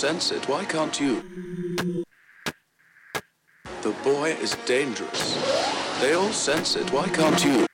sense it, why can't you? The boy is dangerous. They all sense it, why can't you?